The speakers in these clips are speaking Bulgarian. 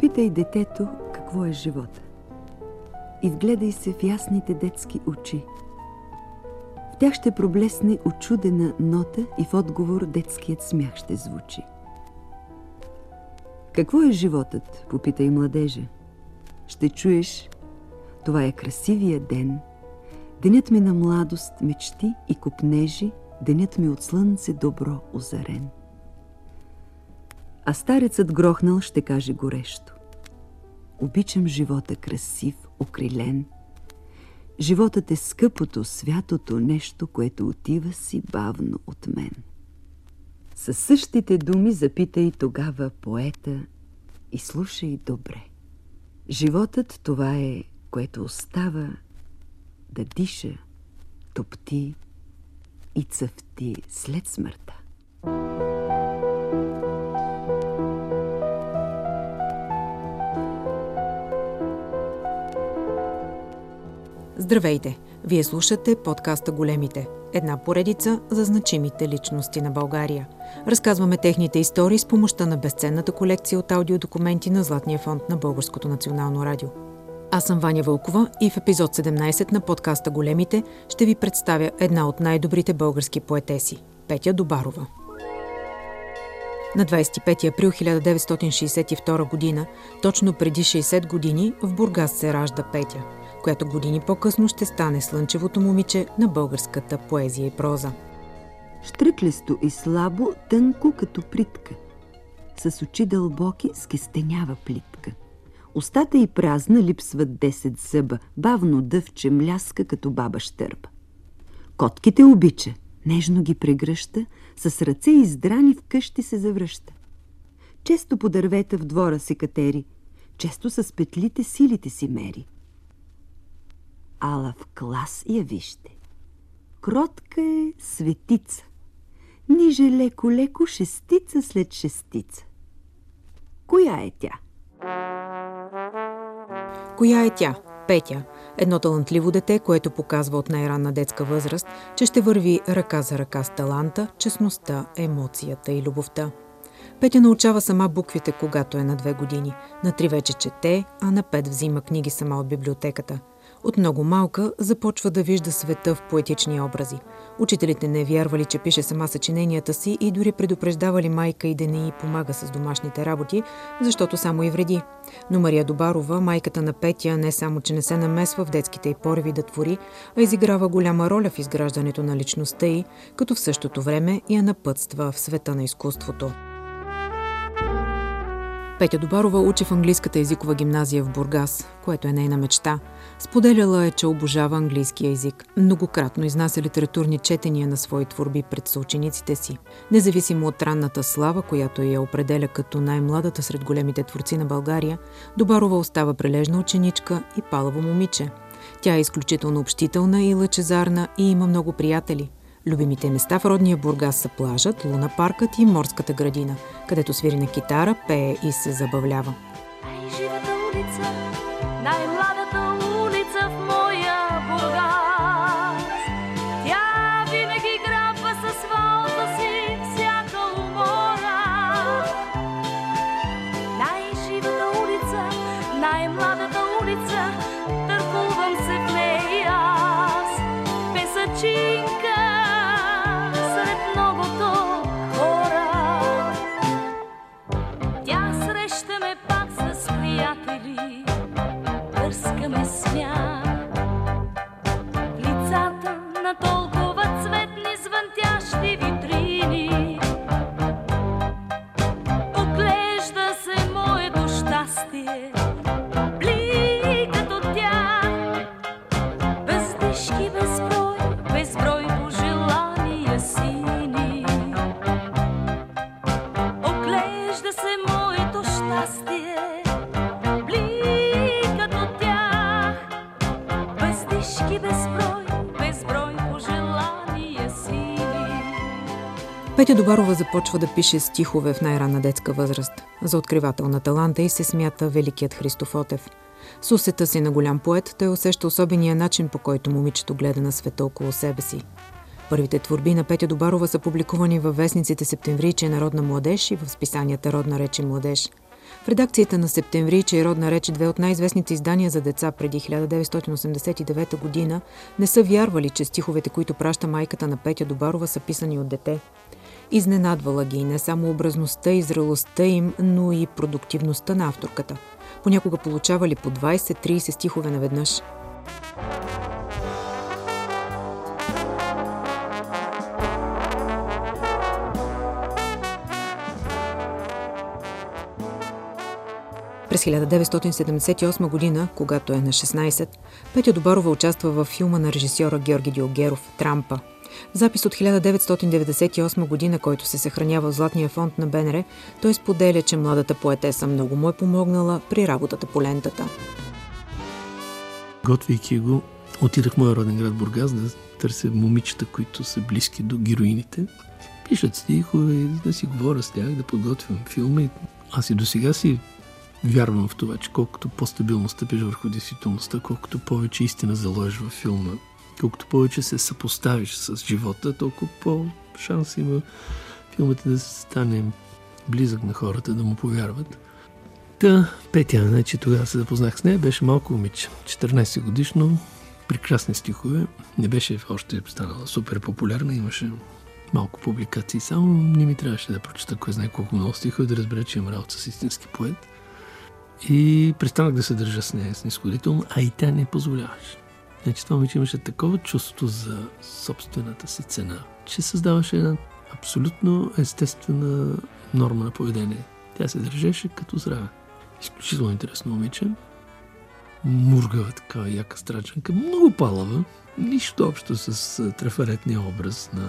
Попитай детето какво е живота. И вгледай се в ясните детски очи. В тях ще проблесне очудена нота и в отговор детският смях ще звучи. Какво е животът? Попитай младежа. Ще чуеш, това е красивия ден, денят ми на младост, мечти и купнежи, денят ми от слънце добро озарен. А старецът грохнал ще каже горещо. Обичам живота красив, окрилен. Животът е скъпото, святото нещо, което отива си бавно от мен. Със същите думи запитай тогава поета и слушай добре. Животът това е, което остава да диша, топти и цъфти след смъртта. Здравейте! Вие слушате подкаста Големите. Една поредица за значимите личности на България. Разказваме техните истории с помощта на безценната колекция от аудиодокументи на Златния фонд на Българското национално радио. Аз съм Ваня Вълкова и в епизод 17 на подкаста Големите ще ви представя една от най-добрите български поетеси – Петя Добарова. На 25 април 1962 г., точно преди 60 години, в Бургас се ражда Петя – която години по-късно ще стане слънчевото момиче на българската поезия и проза. Штръклесто и слабо, тънко като притка. С очи дълбоки скестенява плитка. Остата и празна липсват десет зъба, бавно дъвче мляска като баба щърба. Котките обича, нежно ги прегръща, с ръце издрани в къщи се завръща. Често по дървета в двора се катери, често с петлите силите си мери – ала в клас я вижте. Кротка е светица, ниже леко-леко шестица след шестица. Коя е тя? Коя е тя? Петя. Едно талантливо дете, което показва от най-ранна детска възраст, че ще върви ръка за ръка с таланта, честността, емоцията и любовта. Петя научава сама буквите, когато е на две години. На три вече чете, а на пет взима книги сама от библиотеката – от много малка започва да вижда света в поетични образи. Учителите не вярвали, че пише сама съчиненията си и дори предупреждавали майка и да не й помага с домашните работи, защото само и вреди. Но Мария Добарова, майката на Петя, не само, че не се намесва в детските й пориви да твори, а изиграва голяма роля в изграждането на личността й, като в същото време я напътства в света на изкуството. Петя Добарова учи в английската езикова гимназия в Бургас, което е нейна мечта. Споделяла е, че обожава английския език. Многократно изнася литературни четения на свои творби пред съучениците си. Независимо от ранната слава, която я определя като най-младата сред големите творци на България, Добарова остава прележна ученичка и палаво момиче. Тя е изключително общителна и лъчезарна и има много приятели – Любимите места в родния Бургас са плажът, луна паркът и морската градина, където свири на китара, пее и се забавлява. Най-живата улица, най-младата must smile. Петя Добарова започва да пише стихове в най-ранна детска възраст. За откривател на таланта и се смята великият Христофотев. С усета си на голям поет, той усеща особения начин, по който момичето гледа на света около себе си. Първите творби на Петя Добарова са публикувани във вестниците Септемвриче Народна младеж и в списанията Родна реч и младеж. В редакцията на Септемвриче и Родна реч, две от най-известните издания за деца преди 1989 година, не са вярвали, че стиховете, които праща майката на Петя Добарова, са писани от дете. Изненадвала ги не само образността и зрелостта им, но и продуктивността на авторката. Понякога получавали по 20-30 стихове наведнъж. През 1978 година, когато е на 16, Петя Добарова участва във филма на режисьора Георги Диогеров «Трампа». Запис от 1998 година, който се съхранява в Златния фонд на БНР, той споделя, че младата поетеса много му е помогнала при работата по лентата. Готвейки го, отидах в моя роден град Бургас да търся момичета, които са близки до героините. Пишат стихове, да си говоря с тях, да подготвям филми. Аз и до сега си вярвам в това, че колкото по-стабилно стъпиш върху действителността, колкото повече истина заложиш във филма, колкото повече се съпоставиш с живота, толкова по-шанс има филмът да стане близък на хората, да му повярват. Та, Петя, значи тогава се запознах с нея, беше малко момиче, 14 годишно, прекрасни стихове, не беше още станала супер популярна, имаше малко публикации, само не ми трябваше да прочета кой знае колко много стихове, да разбера, че имам работа с истински поет. И престанах да се държа с нея снисходително, а и тя не позволяваше. Значи това момиче имаше такова чувство за собствената си цена, че създаваше една абсолютно естествена норма на поведение. Тя се държеше като здраве. Изключително интересно момиче. Мургава такава яка страчанка, много палава. Нищо общо с трафаретния образ на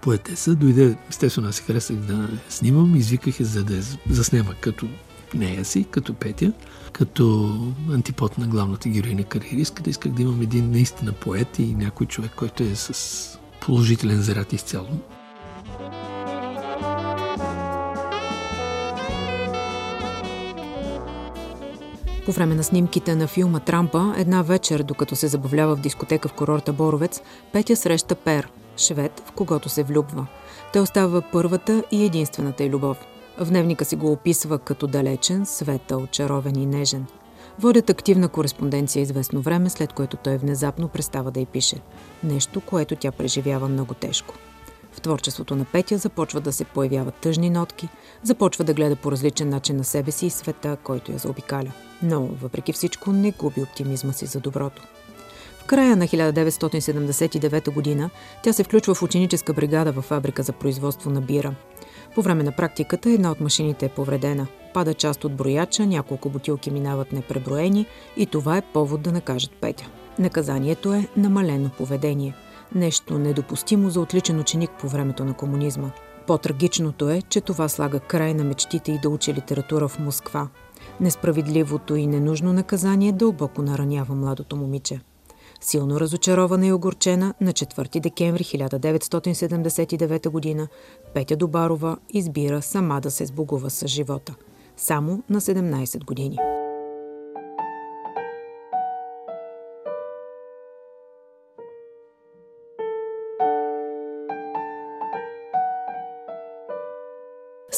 поетеса. Дойде, естествено, аз се харесах да снимам, извиках я за да заснема като нея си, като Петя, като антипод на главната героиня кариеристката. Исках да имам един наистина поет и някой човек, който е с положителен заряд изцяло. По време на снимките на филма Трампа, една вечер, докато се забавлява в дискотека в курорта Боровец, Петя среща Пер, швед, в когото се влюбва. Той остава първата и единствената й любов. В дневника си го описва като далечен, светъл, чаровен и нежен. Водят активна кореспонденция известно време, след което той внезапно престава да й пише. Нещо, което тя преживява много тежко. В творчеството на Петя започва да се появяват тъжни нотки, започва да гледа по различен начин на себе си и света, който я заобикаля. Но, въпреки всичко, не губи оптимизма си за доброто. В края на 1979 година тя се включва в ученическа бригада във фабрика за производство на бира. По време на практиката една от машините е повредена. Пада част от брояча, няколко бутилки минават непреброени и това е повод да накажат Петя. Наказанието е намалено поведение. Нещо недопустимо за отличен ученик по времето на комунизма. По-трагичното е, че това слага край на мечтите и да учи литература в Москва. Несправедливото и ненужно наказание дълбоко наранява младото момиче. Силно разочарована и огорчена, на 4 декември 1979 г. Петя Добарова избира сама да се сбогува с живота. Само на 17 години.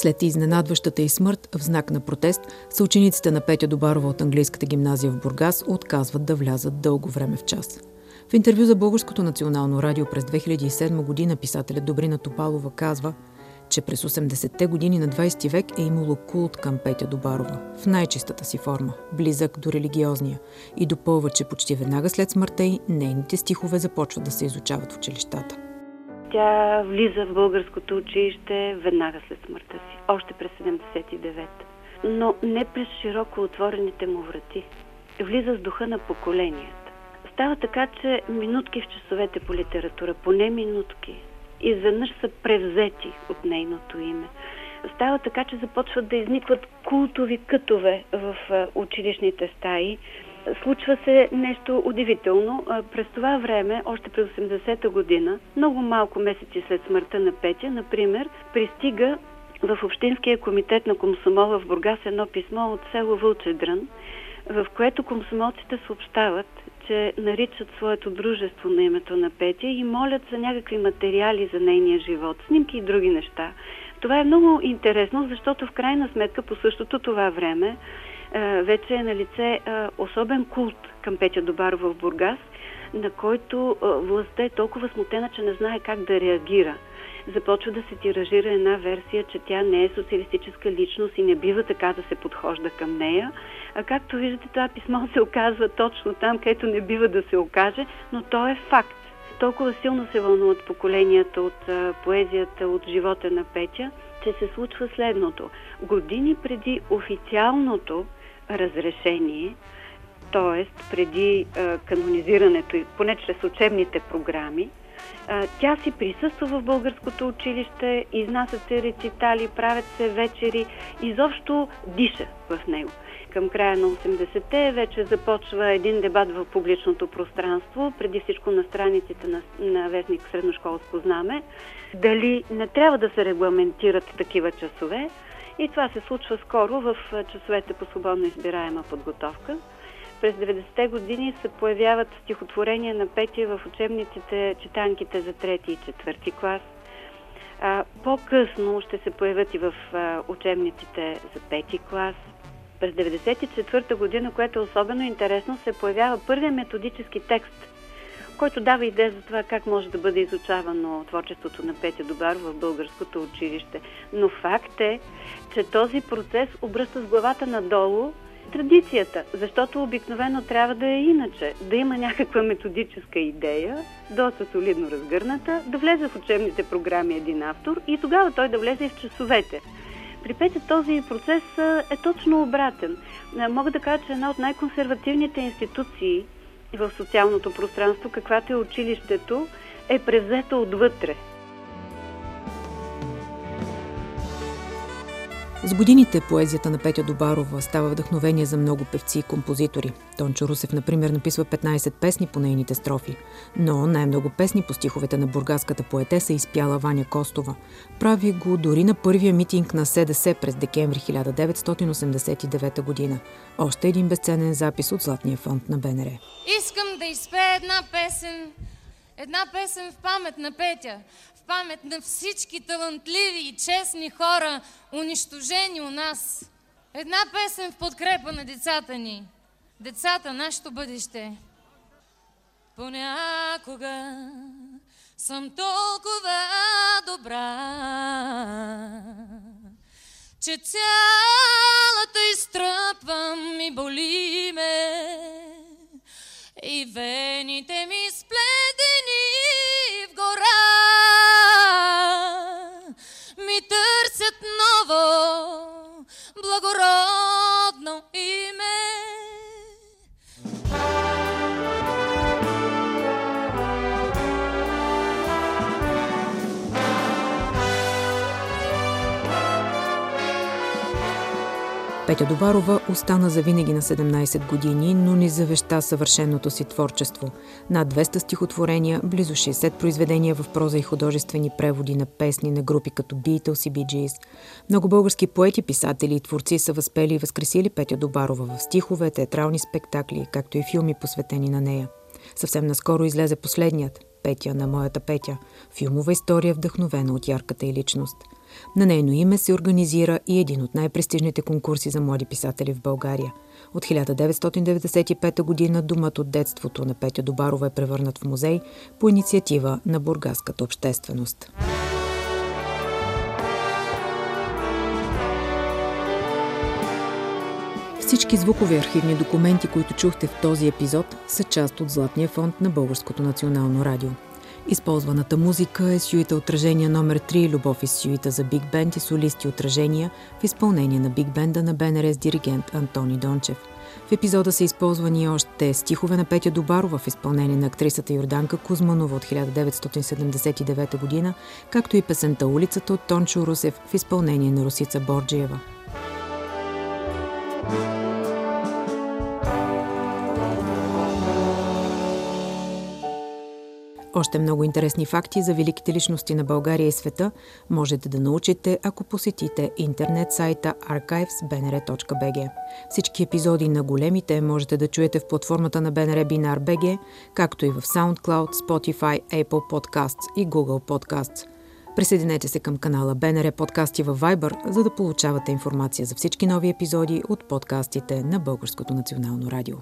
След изненадващата и смърт, в знак на протест, съучениците на Петя Добарова от английската гимназия в Бургас отказват да влязат дълго време в час. В интервю за Българското национално радио през 2007 година писателят Добрина Топалова казва, че през 80-те години на 20 век е имало култ към Петя Добарова в най-чистата си форма, близък до религиозния и допълва, че почти веднага след смъртта й нейните стихове започват да се изучават в училищата. Тя влиза в българското училище веднага след смъртта си, още през 79 но не през широко отворените му врати. Влиза с духа на поколенията. Става така, че минутки в часовете по литература, поне минутки, изведнъж са превзети от нейното име. Става така, че започват да изникват култови кътове в училищните стаи, случва се нещо удивително. През това време, още през 80-та година, много малко месеци след смъртта на Петя, например, пристига в Общинския комитет на комсомола в Бургас едно писмо от село Вълчедрън, в което комсомолците съобщават, вече наричат своето дружество на името на Петя и молят за някакви материали за нейния живот, снимки и други неща. Това е много интересно, защото в крайна сметка по същото това време вече е на лице особен култ към Петя Добарова в Бургас, на който властта е толкова смутена, че не знае как да реагира – започва да се тиражира една версия, че тя не е социалистическа личност и не бива така да се подхожда към нея. А както виждате, това писмо се оказва точно там, където не бива да се окаже, но то е факт. Толкова силно се вълнуват поколенията от поезията, от живота на Петя, че се случва следното. Години преди официалното разрешение, т.е. преди а, канонизирането, поне чрез учебните програми, тя си присъства в българското училище, изнасят се рецитали, правят се вечери, изобщо диша в него. Към края на 80-те вече започва един дебат в публичното пространство, преди всичко на страниците на, на вестник Средношколско знаме, дали не трябва да се регламентират такива часове. И това се случва скоро в часовете по свободно избираема подготовка. През 90-те години се появяват стихотворения на Петя в учебниците, четанките за трети и четвърти клас. По-късно ще се появят и в учебниците за пети клас. През 94-та година, което е особено интересно, се появява първият методически текст, който дава идея за това как може да бъде изучавано творчеството на Петя Добар в българското училище. Но факт е, че този процес обръща с главата надолу традицията, защото обикновено трябва да е иначе, да има някаква методическа идея, доста солидно разгърната, да влезе в учебните програми един автор и тогава той да влезе и в часовете. При Петя този процес е точно обратен. Мога да кажа, че една от най-консервативните институции в социалното пространство, каквато е училището, е превзета отвътре – С годините поезията на Петя Добарова става вдъхновение за много певци и композитори. Тончо Русев, например, написва 15 песни по нейните строфи, но най-много песни по стиховете на бургаската поетеса изпяла Ваня Костова. Прави го дори на първия митинг на СДС през декември 1989 година. Още един безценен запис от Златния фонд на БНР. Искам да изпея една песен, една песен в памет на Петя, памет на всички талантливи и честни хора, унищожени у нас. Една песен в подкрепа на децата ни. Децата, нашето бъдеще. Понякога съм толкова добра, че цялата изтръпвам и боли ме. И вените ми сплетени ми търсят Петя Добарова остана завинаги на 17 години, но не завеща съвършеното си творчество. Над 200 стихотворения, близо 60 произведения в проза и художествени преводи на песни на групи като Beatles и Gees. Много български поети, писатели и творци са възпели и възкресили Петя Добарова в стихове, театрални спектакли, както и филми посветени на нея. Съвсем наскоро излезе последният – Петя на моята Петя – филмова история, вдъхновена от ярката и личност – на нейно име се организира и един от най-престижните конкурси за млади писатели в България. От 1995 година думът от детството на Петя Добарова е превърнат в музей по инициатива на бургаската общественост. Всички звукови архивни документи, които чухте в този епизод, са част от Златния фонд на Българското национално радио. Използваната музика е сюита отражения номер 3 Любов и сюита за биг бенд и солисти отражения в изпълнение на биг бенда на БНР диригент Антони Дончев. В епизода са използвани още стихове на Петя Добарова в изпълнение на актрисата Йорданка Кузманова от 1979 година, както и песента Улицата от Тончо Русев в изпълнение на Русица Борджиева. Още много интересни факти за великите личности на България и света можете да научите, ако посетите интернет сайта archives.bnr.bg. Всички епизоди на големите можете да чуете в платформата на BNR Binar BG, както и в SoundCloud, Spotify, Apple Podcasts и Google Podcasts. Присъединете се към канала БНР подкасти във Viber, за да получавате информация за всички нови епизоди от подкастите на Българското национално радио.